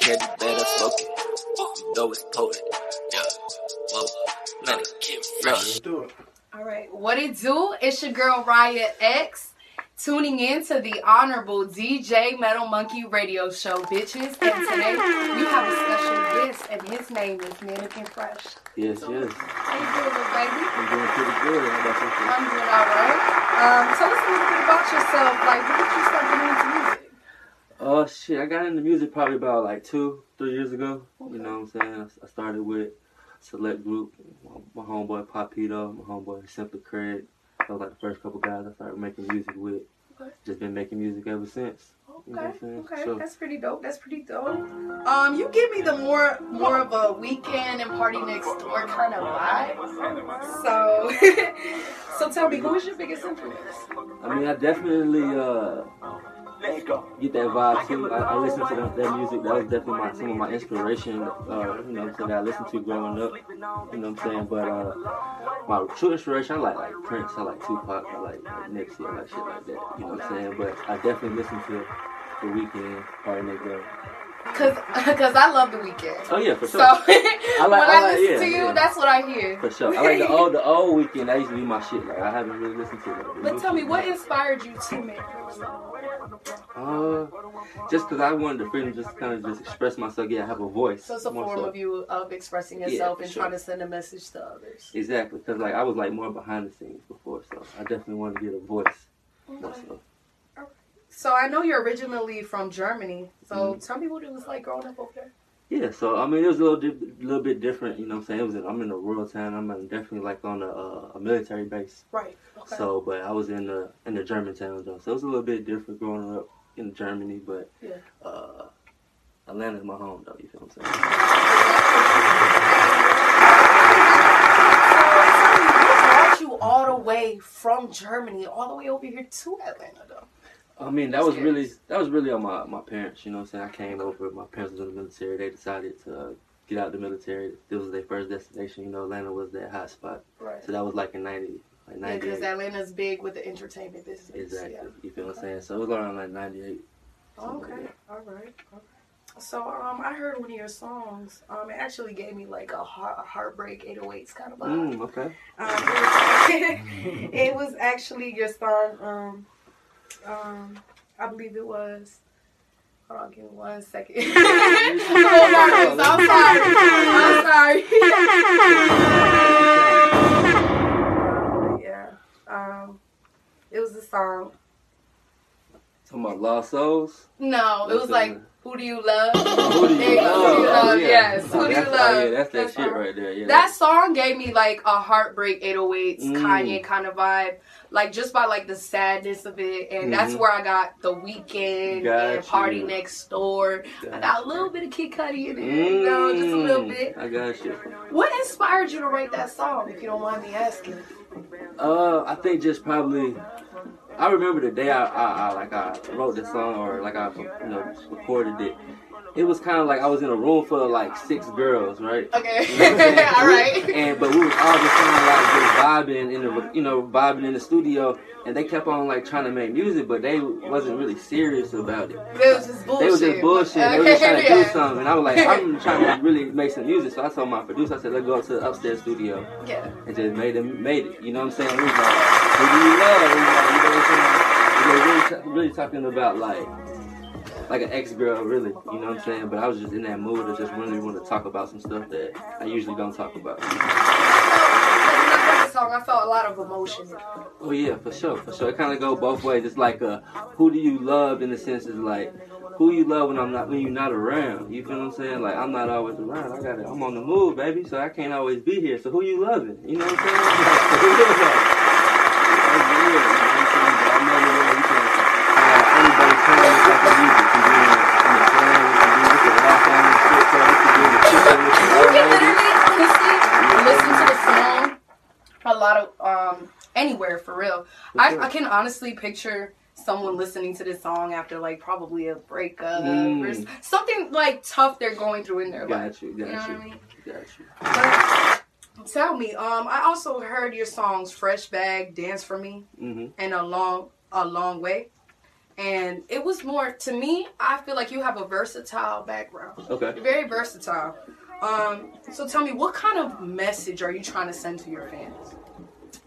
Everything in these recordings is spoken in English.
Candy better smoke it. You know it's potent. Yeah. Whoa. Let it get fresh. Do it. All right, what it do? It's your girl Riah X tuning in to the Honorable DJ Metal Monkey Radio Show, bitches. And today we have a special guest, and his name is Mannekan Fresh. Yes, yes. How you doing, baby? I'm doing pretty good. How about? I'm doing all right. Um, tell us a little bit about yourself. Like, when did you start getting into music? Oh shit, I got into music probably about like two, three years ago. You know what I'm saying? I- started with select group, my, homeboy Papito, my homeboy Simply Craig. Those like the first couple guys I started making music with. Okay. Just been making music ever since. You know what Okay, okay, Sure. that's pretty dope. That's pretty dope. Um, you give me the more more of a Weeknd and party next door kind of vibe. So, so tell me, who is your biggest influence? I mean, I definitely uh, get that vibe too. I, I listen to that, that music. That was definitely my some of my inspiration. Uh, you know, what I'm saying that I listened to growing up. You know what I'm saying? But uh, my true inspiration, I like like Prince. I like Tupac. I like, like Nipsey. I like shit like that. You know what I'm saying? But I definitely listen to The Weeknd, PartyNextDoor. Cause, cause I love the weekend. Oh yeah, for sure. when I like- I, I like- listen yeah, to you, yeah. that's what I hear. For sure. I like the old the old Weeknd. That used to be my shit. Like I haven't really listened to it. But tell me, what inspired you to make? Uh, just because I wanted the freedom, just kind of just express myself. Yeah, I have a voice. So it's a form so. of you of expressing Yeah, yourself for and sure. trying to send a message to others. Exactly, because like I was like more behind the scenes before, so I definitely wanted to get a voice. More so. So I know you're originally from Germany. So Mm-hmm. tell me what it was like growing up over there. Yeah, so I mean it was a little di- little bit different. You know what I'm saying? It was in, I'm in a rural town. I'm in, definitely like on a, uh, a military base. Right. Okay. So, but I was in the in the German town though, so it was a little bit different growing up in Germany. But Yeah. uh, Atlanta's my home though. You feel what I'm saying? What brought you all the way from Germany all the way over here to Atlanta, though? I mean, that was really that was really on my, my parents. You know what I'm saying? I came over. My parents was in the military. They decided to uh, get out of the military. This was their first destination. You know, Atlanta was their hot spot. Right. So that was like in ninety, like Yeah, ninety because. Atlanta's big with the entertainment business. Exactly. Yeah. You feel what I'm saying? So it was around like ninety eight. Okay. All right. Okay. So um, I heard one of your songs. Um, it actually gave me like a, heart, a heartbreak 808s kind of vibe. Mm, okay. Um, it, was, it was actually your song. Um, um, I believe it was. Hold on, give me one second. I'm sorry. I'm sorry. I'm sorry. yeah. Um, it was a song. Talking about lost souls. No, it was like, that? "Who do you love?" Who do you Hey, love? Who do you love? yeah. Yes. Who do you love? Oh, yeah, that's that That's shit right. there. Yeah. That song gave me like a heartbreak 808s Mm. Kanye kind of vibe, like just by like the sadness of it, and that's Mhm. where I got the Weeknd Got and Party you. Next Door. I Got got a little bit of Kid Cudi in it, you know, just a little Mm, bit. I got you. What inspired you to write that song, if you don't mind me asking? Uh, I think just probably. I remember the day I, I, I like I wrote this song or like I you know recorded it. It was kind of like I was in a room full of like six girls, right? Okay, You know what I'm saying? all right. And but we was all just kind of like just vibing in the you know vibing in the studio, and they kept on like trying to make music, but they wasn't really serious about it. It was just bullshit. They was just bullshit. They was just trying to do something, and I was like, I'm trying to really make some music. So I told my producer, I said, let's go up to the upstairs studio Yeah. and just made them made it. You know what I'm saying? It was like, who do you love? You know what I'm saying? Were really, really talking about like, like an ex girl, really. You know what I'm saying? But I was just in that mood of just really want to talk about some stuff that I usually don't talk about. I felt, when I heard the song, I felt a lot of emotion. Oh yeah, for sure, for sure. It kind of go both ways. It's like, uh, who do you love? In the sense, is like, who you love when I'm not when you're not around. You feel what I'm saying? Like I'm not always around. I got it. I'm on the move, baby. So I can't always be here. So who you loving? You know what I'm saying? anywhere for real. I, I can honestly picture someone listening to this song after like probably a breakup or Mm. s- something like tough they're going through in their life. Got you, You know got what I you, mean? got you. But tell me. Um, I also heard your songs "Fresh Bag," "Dance for Me," hmm and "A Long A Long Way." And it was more to me. I feel like you have a versatile background. Okay. You're very versatile. Um, so tell me, what kind of message are you trying to send to your fans?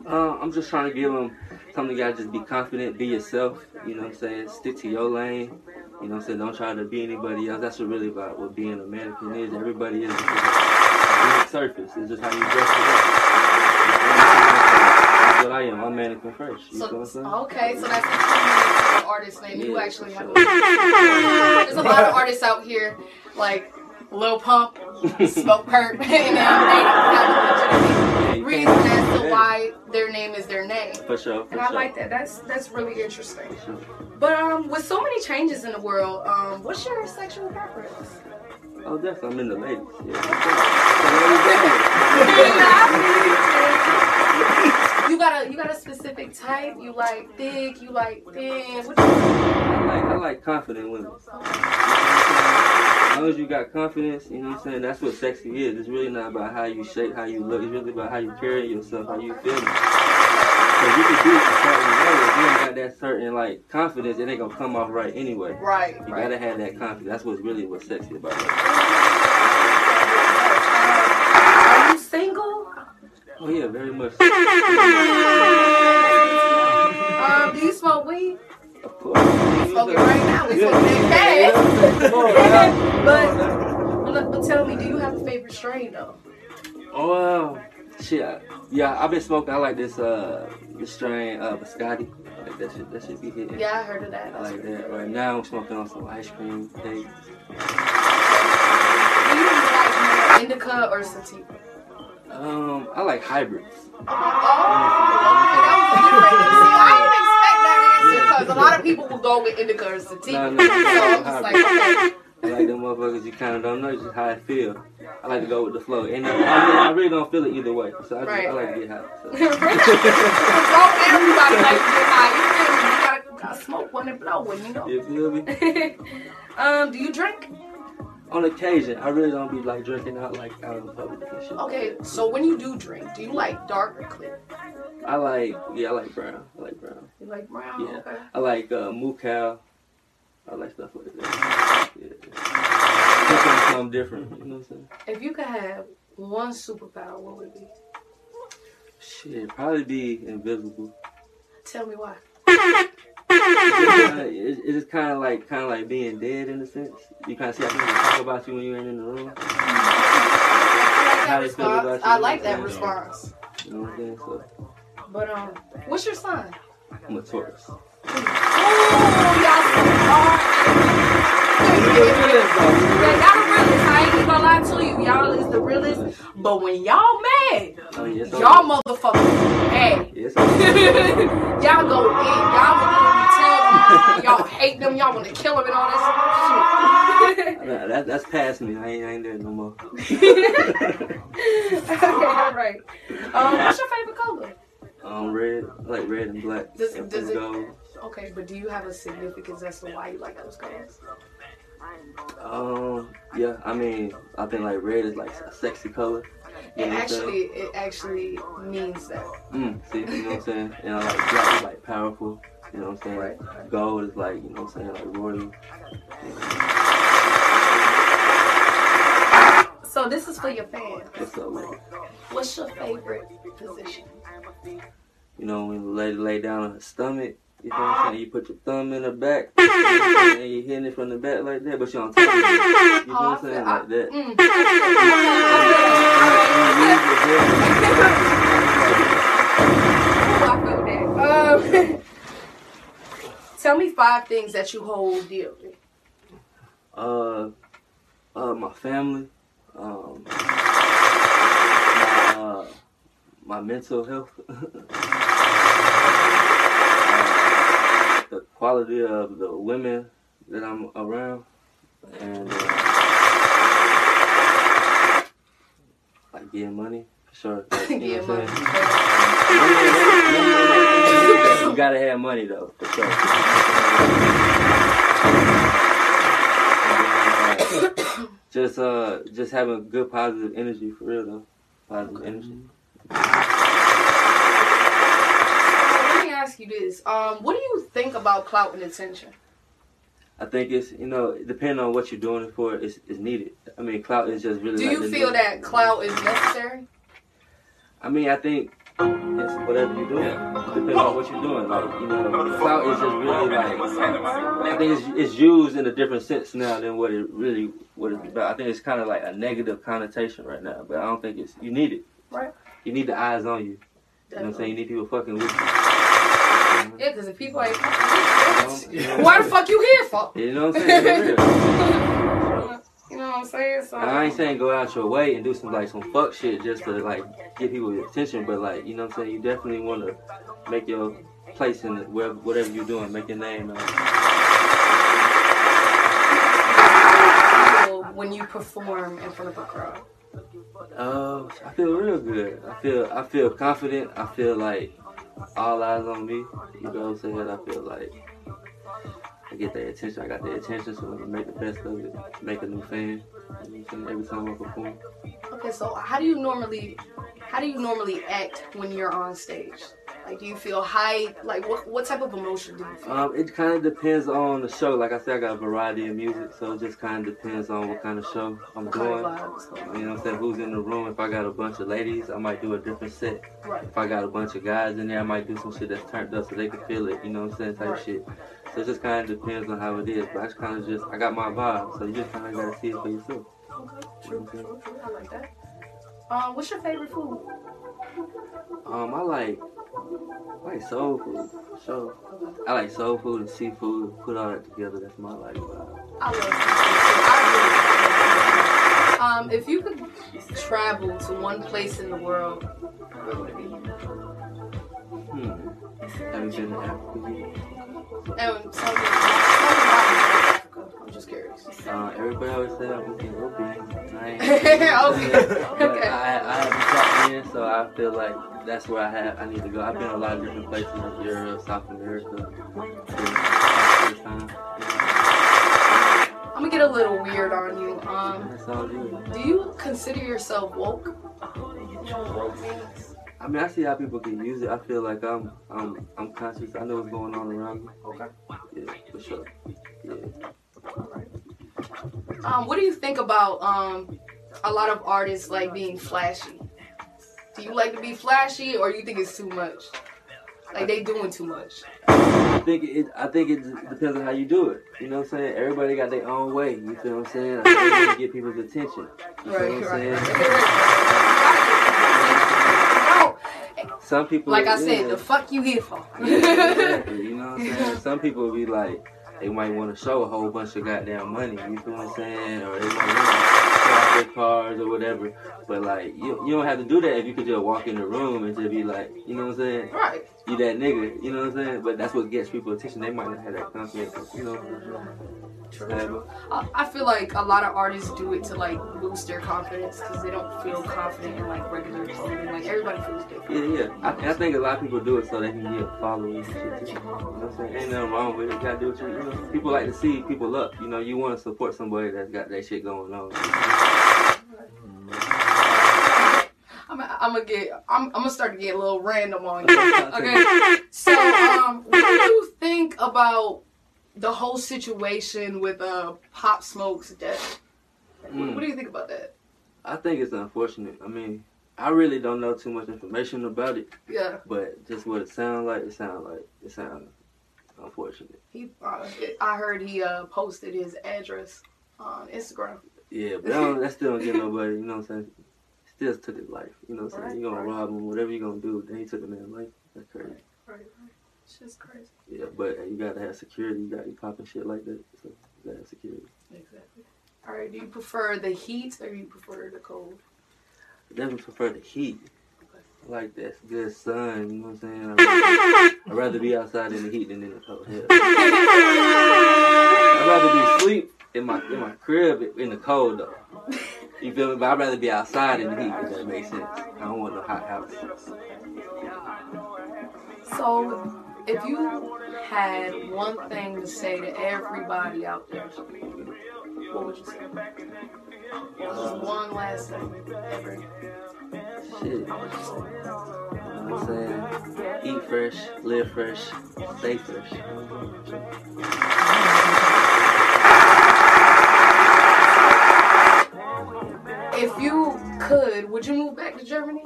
Uh, I'm just trying to give them something. You gotta just be confident, be yourself. You know what I'm saying? Stick to your lane. You know what I'm saying? Don't try to be anybody else. That's what really about what being a mannequin is. Everybody is. Being surface. It's just how you dress it up. That's what I am. I'm Mannekan Fresh. You know what I'm So saying? okay, so that's the artist name. You Yeah, actually have. sure. A, there's a lot of artists out here, like Lil Pump, Smokepurpp, and they have a legitimate reason why their name is their name. For sure. For And I sure. like that. That's that's really interesting. Sure. But um, with so many changes in the world, um, what's your sexual preference? Oh, definitely. I'm in the ladies. Yeah. You got a you got a specific type. You like thick. You like thin. What do you, I like I like confident women. You know what I'm saying? As long as you got confidence, you know what I'm saying? That's what sexy is. It's really not about how you shape, how you look. It's really about how you carry yourself, how you feel. Because you can do it a certain way. If you ain't got that certain like confidence, it ain't gonna come off right anyway. right. You right. gotta have that confidence. That's what's really what's sexy about it. Are you single? Oh yeah, very much. Um, Smoke it right now. We smoking that Come. But, but but tell me, do you have a favorite strain though? Oh, uh, shit. Yeah, I've been smoking. I like this uh this strain uh biscotti. Like that shit. That should be hitting. Yeah, I heard of that. I like that. Right now, I'm smoking on some ice cream cake. Do you like indica or sativa? Um, I like hybrids. Oh, okay, that was because a lot of people will go with indica or sativa. No, no, so I'm just like, okay. I like them motherfuckers. You kind of don't know just how I feel. I like to go with the flow, and I really, I really don't feel it either way. So I, just, Right, I like to get high. So. Everybody like to get high. You feel me? You gotta, gotta smoke one and blow one, you know. You feel me? um, do you drink? On occasion, I really don't be like drinking out like out in the public and shit. Okay, so when you do drink, do you like dark or clear? I like yeah, I like brown. I like brown. You like brown? Yeah. Okay. I like uh, Mucal. I like stuff like that. Yeah. Something, something different. You know what I'm saying? If you could have one superpower, what would it be? Shit, probably be invisible. Tell me why. It's, it's just kind of like kind of like being dead in a sense. You kind of see how people talk about you when you ain't in the room. I like that response. you. I like that response. You know what I'm saying? So But um, what's your sign? I'm a Taurus. Oh, y'all so. Yeah, y'all the realest. I ain't even gonna lie to you. Y'all is the realest. But when y'all mad, Oh, y'all motherfuckers mad. Y'all go in. Y'all will literally tell them y'all hate them. Y'all want to kill them and all that shit. Nah, that, that's past me. I ain't, I ain't there no more. okay, all right. Um, what's your favorite color? Um, red, I like red and black. Does- and does it- gold. Okay, but do you have a significance as to why you like those colors? Um, yeah, I mean, I think like red is like a sexy color. You It know I'm actually, it actually means that. Mm, see, you know what I'm saying? And I like black is like powerful. You know what I'm saying? Right. Gold is like, you know what I'm saying, like royal. So this is for your fans. What's up, man? What's your favorite position? You know, when the lady lay down on her stomach, you know what I'm saying? You put your thumb in her back, you know what I'm saying? and you're hitting it from the back like that, but you're on top of it. You know what I'm saying? Like that. Mm. Ooh, I feel that. Um, tell me five things that you hold dear. Uh, uh, my family, um, my, uh, my mental health, uh, the quality of the women that I'm around, and uh, like getting money, sure. Like, you know what I'm money. saying? You gotta have money though, for sure. And then, uh, just uh, just having good positive energy for real though. positive energy. Let me ask you this: um, What do you think about clout and attention? I think it's you know depending on what you're doing it for, it's, it's needed. I mean, clout is just really. Do like you feel new- that clout is necessary? I mean, I think it's whatever you're doing, depending on what you're doing. Like you know, clout is just really like I think it's, it's used in a different sense now than what it really what it's about. I think it's kind of like a negative connotation right now, but I don't think it's you need it. Right. You need the eyes on you. You know what I'm saying? You need people fucking with you. Yeah, because if people ain't, You know? why the fuck you here for? You know what I'm saying? I'm saying? So I ain't saying go out your way and do some like some fuck shit just to like get people attention, but like you know what I'm saying. You definitely want to make your place in it, wherever, whatever you're doing, make your name. Uh, feel when you perform in front of a crowd. uh, I feel real good. I feel I feel confident. I feel like all eyes on me. You know what I'm saying? I feel like I get their attention. I got their attention, so I'm gonna make the best of it. Make a new fan. You know what I'm? Every time I perform. Okay, so how do you normally, how do you normally act when you're on stage? Like, do you feel hype? Like, what what type of emotion do you feel? Um, it kind of depends on the show. Like I said, I got a variety of music, so it just kind of depends on what kind of show I'm What kind of doing. You know what I'm saying? Who's in the room? If I got a bunch of ladies, I might do a different set. Right. If I got a bunch of guys in there, I might do some shit that's turned up so they can feel it. You know what I'm saying? Type Right. shit. So it just kind of depends on how it is. But I just kind of just, I got my vibe, so you just kind of got to see it for yourself. Okay, true, true, true. I like that. Um, what's your favorite food? Um, I like, I like soul food. So, I like soul food and seafood. Put all that together. That's my like vibe. I love. I really. Um, if you could travel to one place in the world, where would it be? Have you been to Africa? yet? And tell me, tell me why you Africa. I'm just curious. Uh, everybody always say I'm Ethiopian. I ain't. Okay, okay. I, I haven't tapped in, so I feel like that's where I have. I need to go. I've been a lot of different places in Europe, South America. I'm gonna get a little weird on you. Um, That's all good. do you consider yourself woke? I mean, I see how people can use it. I feel like I'm, I'm, I'm conscious. I know what's going on around me. Okay. Yeah, for sure. Yeah. Um, what do you think about um a lot of artists like being flashy? Do you like to be flashy, or you think it's too much? Like they doing too much. I think it. I think it depends on how you do it. You know what I'm saying? Everybody got their own way. You feel what I'm saying? Like, they want to get people's attention. You feel what I'm right. saying? No, Some people, like I yeah. said, the fuck you here for? Yeah, exactly. You know what I'm saying? Some people be like, they might want to show a whole bunch of goddamn money. You feel what I'm saying? Or they want to show their cars or whatever. But like, you, you don't have to do that if you could just walk in the room and just be like, you know what I'm saying? right. You that nigga. You know what I'm saying? But that's what gets people attention. They might not have that confidence. You know. True, true. I, feel like a lot of artists do it to like boost their confidence because they don't feel confident in like regular clothing. Like everybody feels different. Yeah, yeah. I, I think a lot of people do it so they can get followers and shit too. You know what I'm saying? Ain't nothing wrong with it. You gotta do what you, you know. People like to see people up. You know, you want to support somebody that's got that shit going on. I'm, gonna get. I'm, I'm gonna start to get a little random on you. Okay. So, um, what do you think about the whole situation with uh Pop Smoke's death? Like, what, Mm. what do you think about that? I think it's unfortunate. I mean, I really don't know too much information about it, Yeah, but just what it sounds like, it sounds like it sounds unfortunate. he. Uh, I heard he uh posted his address on Instagram. Yeah, but that still don't get nobody. You know what I'm saying? Still took his life. You know what I'm saying? You're gonna Right, right. rob him, whatever you're gonna do. Then he took the man's life. That's crazy. Right, right. It's just crazy. Yeah, but you gotta have security. You gotta be popping shit like that. So you gotta have security. Exactly. All right. Do you prefer the heat or do you prefer the cold? I definitely prefer the heat. I like that good sun, you know what I'm saying? I'd rather, I'd rather be outside in the heat than in the cold. Hell. I'd rather be asleep in my in my crib in the cold though. You feel me? But I'd rather be outside in the heat if that makes sense. I don't want no hot house. So, if you had one thing to say to everybody out there, what would you say? Just one last thing ever. Shit. How would you say? I'm saying, eat fresh, live fresh, stay fresh. If you could, would you move back to Germany?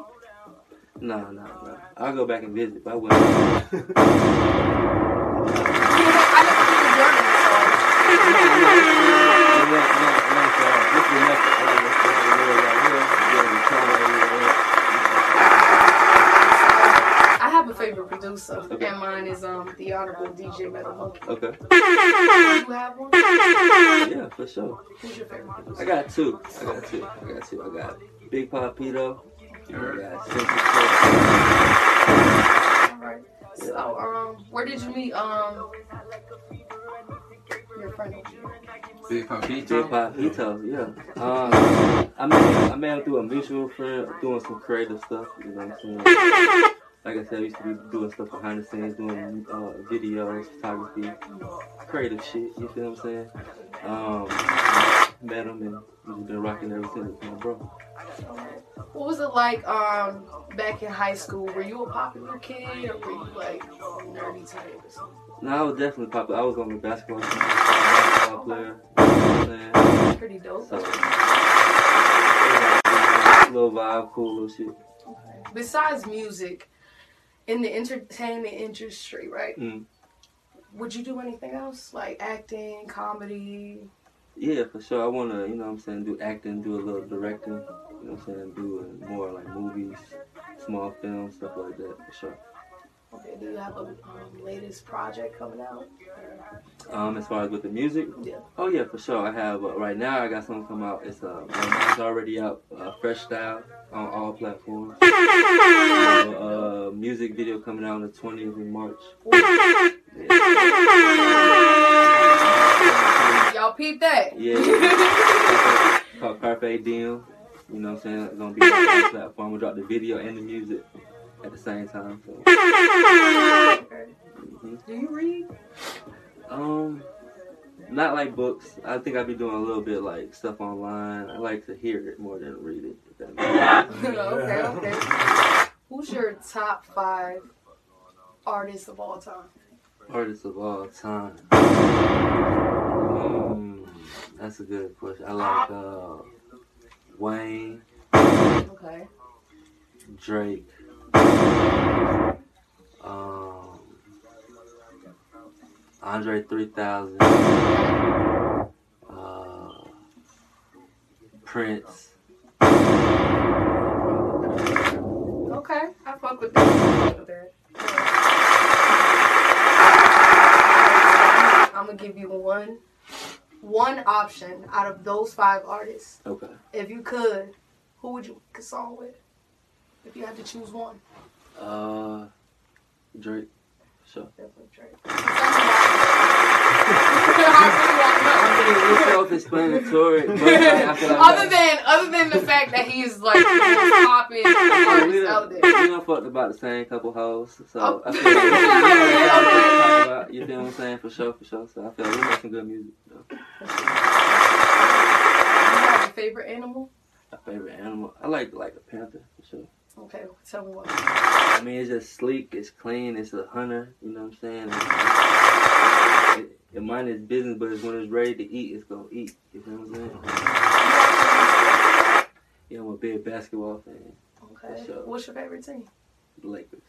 No, no, no. I'll go back and visit, but I wouldn't. I never been to Germany, so I have a favorite producer, Okay. And mine is um the Honorable DJ Metal Monkey. Okay. You have one? Yeah, for sure. Who's your favorite producer? I got two. I got two. I got two. I got Big Papito. and I got Simple Alright. So, um, where did you meet um your friend? Big Big Papito. Papito, yeah. Um, I met I met him through a mutual friend doing some creative stuff. You know what I'm saying? Like I said, I used to be doing stuff behind the scenes, doing uh, videos, photography, creative shit. You feel what I'm saying? Um, met him and we've been rocking ever since. My bro. What was it like um back in high school? Were you a popular kid or were you like nerdy type or something? No, I was definitely popular. I was on the basketball team, basketball player. You know? Pretty dope. So, it little vibe, cool little shit. Besides music, in the entertainment industry, right? Mm. Would you do anything else like acting, comedy? Yeah, for sure. I want to, you know what I'm saying, do acting, do a little directing. You know what I'm saying, do more like movies, small films, stuff like that, for sure. Okay, do you have a um, latest project coming out? Um, as far as with the music, Yeah. oh yeah, for sure. I have uh, right now. I got something come out. It's uh, it's already out. Uh, Fresh Style on all platforms. I have a uh, music video coming out on the 20th of March. Yeah. Y'all peep that? Yeah. called Carpe Diem. You know what I'm saying? It's gonna be on the platform. We'll drop the video and the music at the same time. So, Okay. mhm. Do you read? um, not like books. I think I'd be doing a little bit like stuff online. I like to hear it more than read it. if that makes sense. okay, okay. Who's your top five artists of all time? Artists of all time. Mm, that's a good question. I like uh, Wayne, Okay. Drake. Um, Andre 3000. Uh, Prince. Okay, I fuck with that. I'm gonna give you one, one option out of those five artists. Okay. If you could, who would you song with? If you had to choose one, Uh, Drake. Sure. definitely Drake. Tell me why. I it's self-explanatory, but I feel like other than other than the fact that he's like most popular Yeah, we out done, there. we done fucked about the same couple hoes, so Oh. I feel like we should- we should Okay. talk about, you feel what I'm saying? For sure, for sure. So I feel like we make some good music. Though. You have a favorite animal? My favorite animal, I like like a panther for sure. Okay, tell me what. I mean, it's just sleek, it's clean, it's a hunter. You know what I'm saying? It, it mind its business, but it's when it's ready to eat, it's gonna eat. You know what I'm saying? Yeah, I'm a big basketball fan. Okay. Sure. What's your favorite team? The Lakers.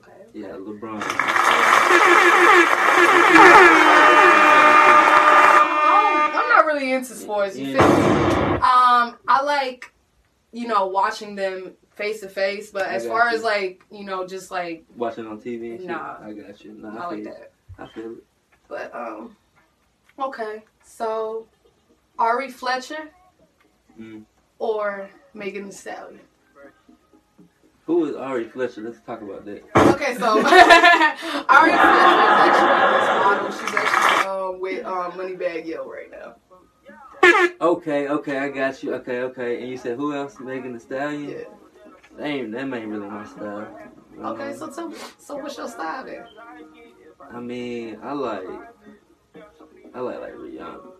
Okay. Yeah, LeBron. Um, I'm not really into sports. You feel me? Um, I like, you know, watching them face to face. But I as far you. as like, you know, just like Watching on TV and shit. Nah. I got you. Nah, I I, feel like it. that. I feel it. But um, okay. So, Ari Fletcher Mm. or Megan Thee Stallion. Who is Ari Fletcher? Let's talk about that. Okay, so Ari Fletcher is actually model. She's actually um, with um, Moneybagg Yo right now. Okay, okay, I got you. Okay, okay. And you said who else? Megan Thee Stallion? Yeah. That ain't, that ain't really my style. Okay, Um, so tell me, so what's your style then? I mean, I like, I like like Rihanna.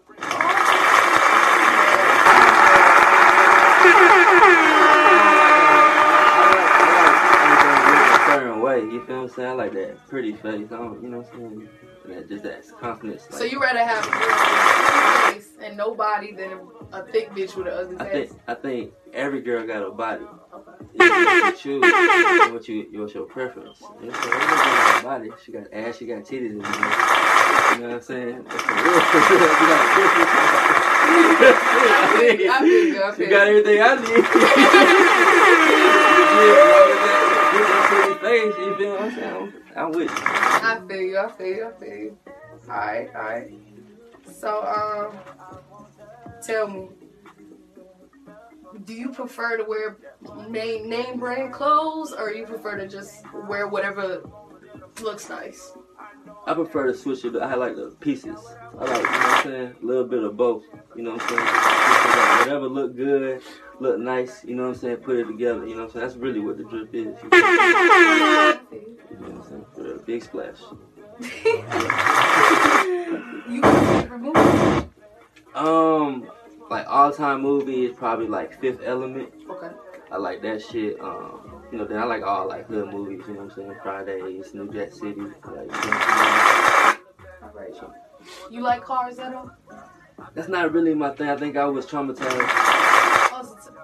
You feel what I'm saying? I like that pretty face. I don't, you know what I'm saying? That, just that confidence. Like, So you rather have a pretty face and no body than a thick bitch with an ugly face? I think I think every girl got a body. You choose. What you what's your preference. You know, got. She got ass. She got titties. You, know, you know what I'm saying? She got a preference. I you, I feel you, I got you. everything I need. face, you feel what I'm saying? I'm with you. I feel you, I feel you, I feel you. Alright, alright. So, um, tell me, do you prefer to wear name, name brand clothes or you prefer to just wear whatever looks nice? I prefer to switch it. I like the pieces. I like, you know what I'm saying? A little bit of both. You know what I'm saying? Whatever look good, look nice, you know what I'm saying? Put it together, you know what I'm saying? That's really what the drip is. You know what I feel you. I'm saying? For real, big splash. you movie? Um, like all time movie is probably like Fifth Element. Okay. I like that shit. Um, you know, then I like all like hood movies. You know what I'm saying? Fridays, New Jack City. Like, you know what I'm You like cars at all? That's not really my thing. I think I was traumatized.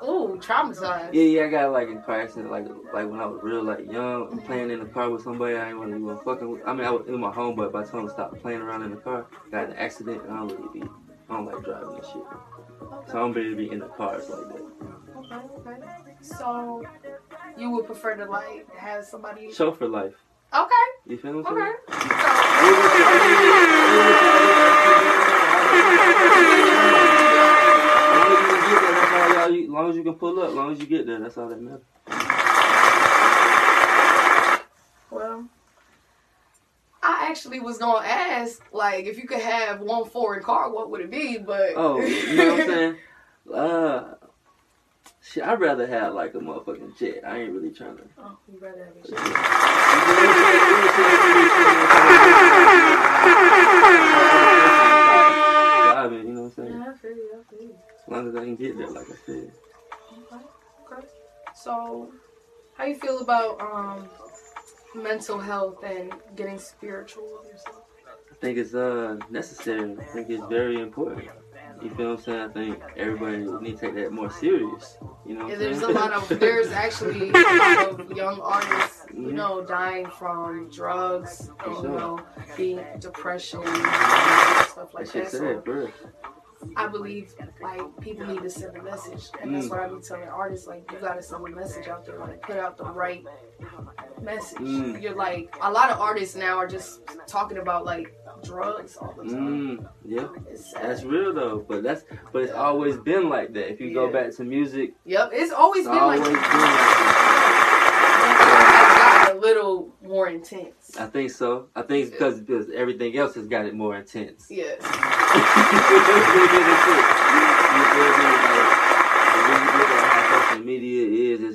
Oh, traumatized. Yeah, yeah, I got like in car accident, like like when I was real like young, playing in the car with somebody I ain't want to even fucking with. I mean, I was in my home, but by the time I stopped playing around in the car, got an accident, and I don't really be, I don't like driving and shit. So I don't really be in the cars like that. Okay, okay. So, you would prefer to like have somebody? Show for life. Okay, You feel I'm okay. As long as you can pull up, as long as you get there, that's all that matters. Well, I actually was gonna ask, like, if you could have one foreign car, what would it be? But Oh, you know what I'm saying? Uh, shit, I'd rather have like a motherfucking jet. I ain't really trying to. Oh, you rather have a jet. You know what I'm saying? Yeah, I feel you. I feel you. As long as I can get there, like I said. Okay. Okay. So, how you feel about um mental health and getting spiritual with yourself? I think it's uh necessary. I think it's very important. You feel what I'm saying? I think everybody need to take that more serious. You know Yeah, there's a lot of there's actually a lot of young artists, you Mhm. know, dying from drugs and you know, being depression and stuff like that that. So. I believe like people need to send a message, and that's Mm. what I be telling artists. Like you gotta send a message out there, like put out the right message. Mm. You're like a lot of artists now are just talking about like drugs all the time. Mm, yeah, that's real though. But that's but it's always been like that. If you go back to music, Yep, it's always it's been always like been like gotten a little more intense. I think so. I think it's because because everything else has got it more intense. Yes. You feel me? Like, when you look at how social media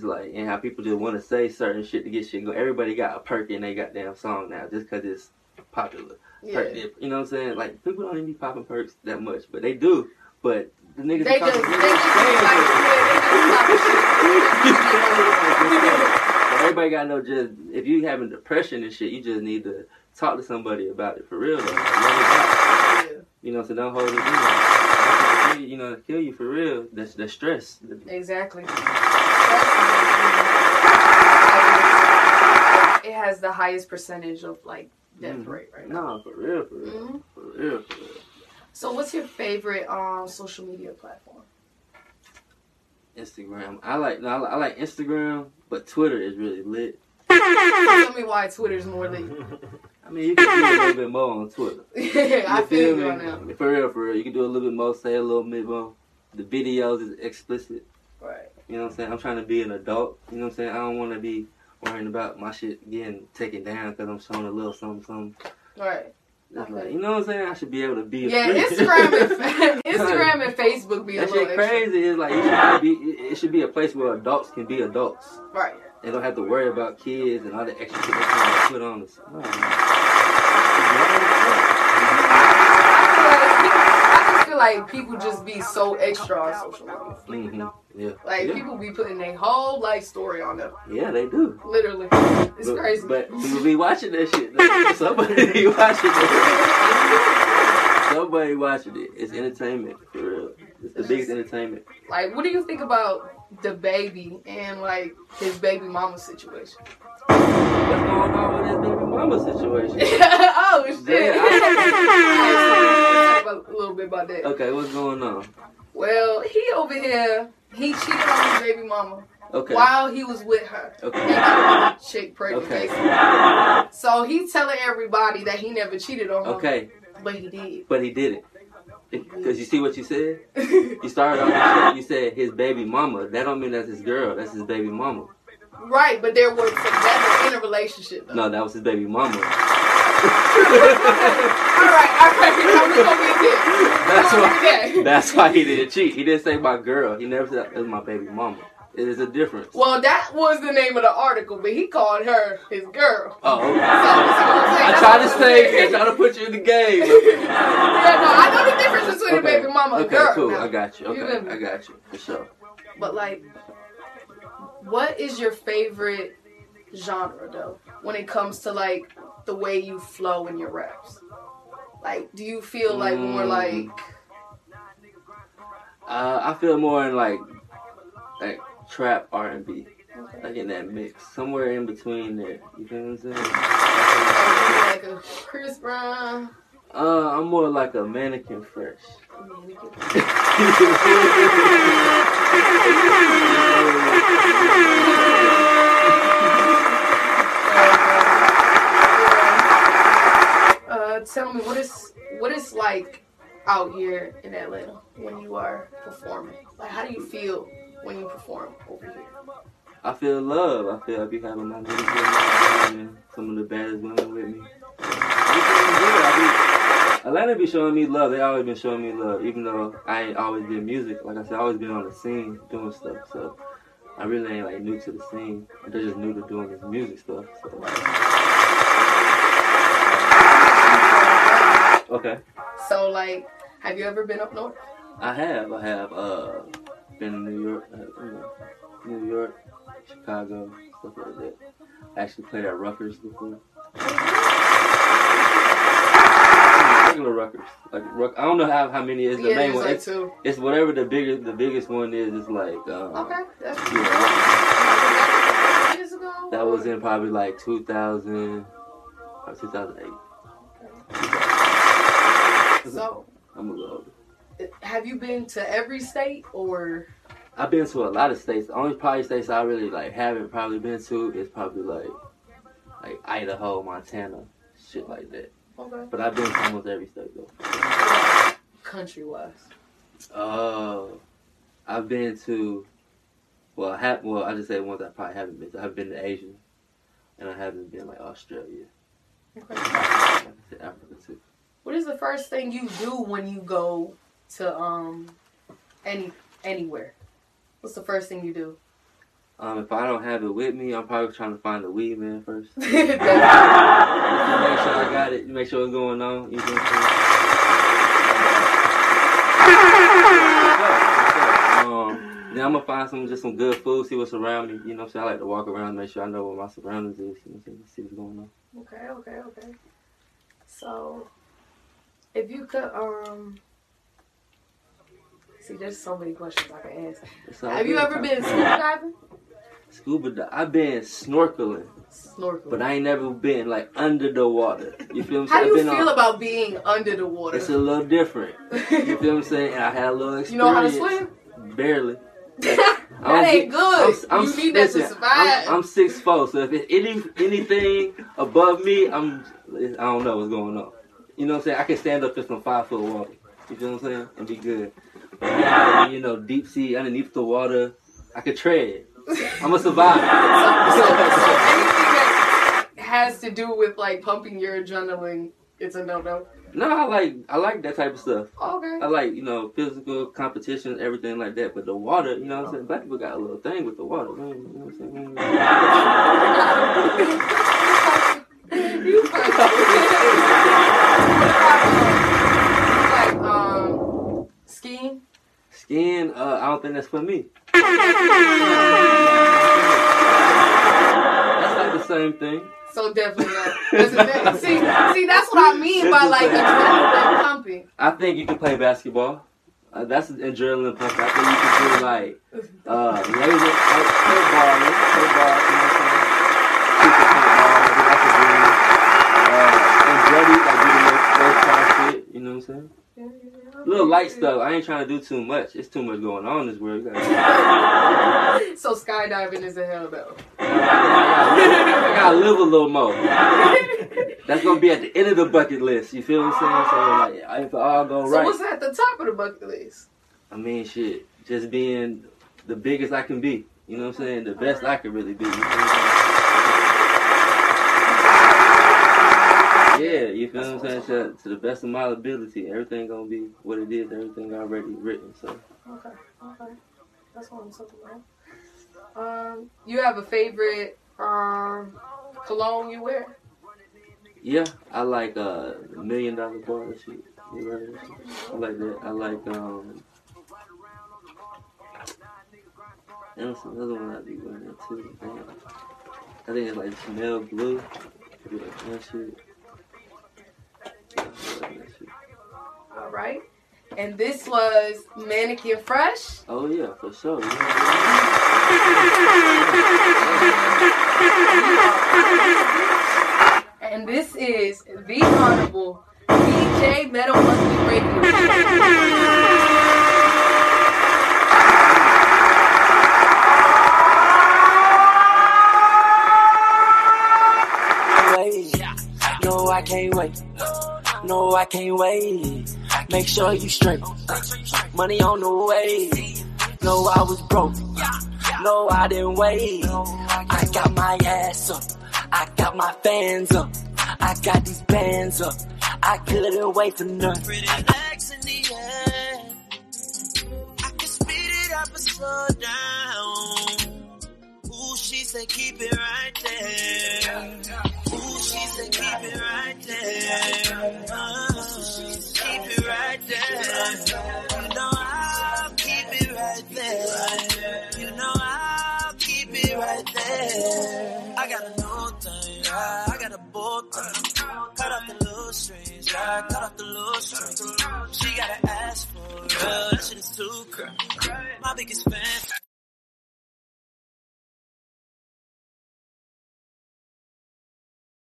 is, like, and how people just want to say certain shit to get shit going. Everybody got a perk in their goddamn song now just because it's popular. Perk, Yeah. you know what I'm saying? Like, people don't even be popping perks that much, but they do. But the niggas They just, they just like, yeah, they just talking everybody gotta know just if you having depression and shit, you just need to talk to somebody about it for real. Though. Like, let it out. Yeah, You know, so don't hold it in. That's what You know, kill you for real. That's the stress. exactly. It has the highest percentage of like death Mhm. rate right now. No, for real, for real, hmm for real, for real. So, what's your favorite um social media platform? Instagram. I like no, I like, Instagram, but Twitter is really lit. Tell me why Twitter's more lit. I mean, you can do a little bit more on Twitter. I You feel you on. For real, for real. You can do a little bit more, say a little bit more. The videos is explicit. Right. You know what I'm saying? I'm trying to be an adult. You know what I'm saying? I don't want to be worrying about my shit getting taken down because I'm showing a little something, something. Right. That's Okay. like, you know what I'm saying? I should be able to be. Yeah. Instagram and Instagram and Facebook be a That little shit extra. crazy. It's like it should, be, it should be a place where adults can be adults. Right. They don't have to worry about kids and all the extra shit to put on us. No, no. I feel like I just feel like people just be so extra on social media. Mm-hmm. Yeah. Like yeah. people be putting their whole life story on them. Yeah, they do. Literally, it's but, crazy. But people be watching that shit. though. Somebody be watching it. Somebody watching it. It's entertainment for real. It's the biggest entertainment. like, what do you think about the baby and like his baby mama situation? What's going on with this baby mama situation? oh shit! Let's talk a little bit about that. Okay, what's going on? Well, he over here, he cheated on his baby mama Okay. while he was with her. Okay. chick pregnant, Okay. So he's telling everybody that he never cheated on her, Okay, but he did. but he did it. Because you see what you said? You started off, you said, you said his baby mama. That don't mean that's his girl. That's his baby mama. right, but they were together in a relationship. Though. No, that was his baby mama. All right, all right. Now we gonna get there. That's why. That's why he didn't cheat. He didn't say my girl. He never said that was my baby mama. It is a difference. Well, that was the name of the article, but he called her his girl. Oh, okay. I I try to say, I try to put you in the game. yeah, no, I know the difference between a Okay. baby mama and Okay, girl. cool. now. I got you. You Okay, me? I got you for sure. But like, what is your favorite genre though? When it comes to like the way you flow in your raps, like, do you feel like more Mm. like Uh, I feel more in like like trap R and B, like in that mix, somewhere in between there. You feel what I'm saying? like a Chris Brown? Uh, I'm more like a Mannekan Fresh. I mean, we could- Uh, tell me what is what is like out here in Atlanta when you are performing. Like, how do you feel when you perform over here? I feel love. I feel I be having my me, and some of the baddest women with me. I Atlanta be showing me love. They always been showing me love, even though I ain't always been music. Like I said, I always been on the scene doing stuff. So I really ain't like new to the scene. They're just new to doing this music stuff. So okay, So, like, have you ever been up north? I have. I have uh been in New York, uh, New York, Chicago, stuff like that. I actually played at Rutgers before. Regular Rutgers, like Ruck, I don't know how, how many is the yeah, main one. like It's, two. it's whatever the biggest the biggest one is. It's like um, Okay, that's yeah, that was in probably like 2000, or 2008. So, I'm a little older. have you been to every state or? I've been to a lot of states. The only probably states I really like haven't probably been to is probably like like Idaho, Montana, shit like that. Okay. But I've been to almost every state though. Country wise. Uh, I've been to well, I have well, I just say ones I probably haven't been to. I've been to Asia, and I haven't been like Australia. Okay. Like I said, Africa too. What is the first thing you do when you go to um any anywhere? What's the first thing you do? Um, if I don't have it with me, I'm probably trying to find the weed man first. Make sure I got it. Make sure what's going on. You know what I'm? Um, then I'm gonna find some just some good food, see what's around me. You know what I'm saying? I like to walk around, make sure I know what my surroundings is. You know what I'm saying? See what's going on. okay, okay, okay. So, if you could um. See, there's so many questions I can ask. Have you ever been scuba diving? scuba? diving. I've been snorkeling, Snorkeling. but I ain't never been like under the water. You feel what How do you feel on- about being under the water? It's a little different. You feel what I'm saying? And I had a little experience. you know how to swim? Barely. that ain't good. I'm, I'm, you need that to survive. I'm, I'm six four, so if it's any anything above me, I'm I don't know what's going on. You know what I'm saying? I can stand up to some five foot water. You feel what I'm saying? And be good. You know, deep sea underneath the water, I could tread. I'm a survivor. so, so anything that has to do with like pumping your adrenaline, it's a no no. no, I like I like that type of stuff. Okay. I like, you know, physical competition, everything like that. But the water, you know what I'm saying? Black people got a little thing with the water. Man, you know what I'm saying? you funny. like um skiing. Skiing, think uh, I don't think that's for me. That's like the same thing. So definitely not. See, see, that's what I mean by like adrenaline pumping. I think you can play basketball. Uh, that's an adrenaline pump. I think you can do like uh, laser like paintball, paintball. You know what I'm saying? Shoot the do like a. Uh, and Jody, like do the those kind of shit. You know what I'm saying? Little light stuff. I ain't trying to do too much. It's too much going on in this world. So skydiving is a hell though. I gotta live a little more. That's gonna be at the end of the bucket list. You feel what I'm saying? So like, if it all go So right, what's at the top of the bucket list? I mean, shit, just being the biggest I can be. You know what I'm saying? The best I can really be. You feel what I'm saying? Yeah, you feel what I'm saying? To, to the best of my ability, everything gonna be what it is. Everything already written. So Okay, okay. That's what I'm talking about. Um, you have a favorite um cologne you wear? yeah, I like uh million dollar bar shit. You heard that shit? I like that. I like um. That's another one I be wearing too. Damn. I think it's like Chanel Blue. Yeah, that shit. All right. And this was Mannekan Fresh. Oh yeah, for sure. And this is the Honorable DJ Metal Monthly Radio. wait. No, I can't wait. No, I can't wait. Make sure you straight. Money on the way. No, I was broke. No, I didn't wait. I got my ass up. I got my fans up. I got these bands up. I couldn't wait for nothing. Pretty legs in the air. I can speed it up or slow down. Ooh, she said keep it right there. Ooh, she said keep it right keep it right there. You know I'll keep it right there. You know I'll keep it right there. I got a thing. I got a tie. Cut off the strings. Cut off the strings. She gotta ask for it. That shit is too crazy. My biggest fan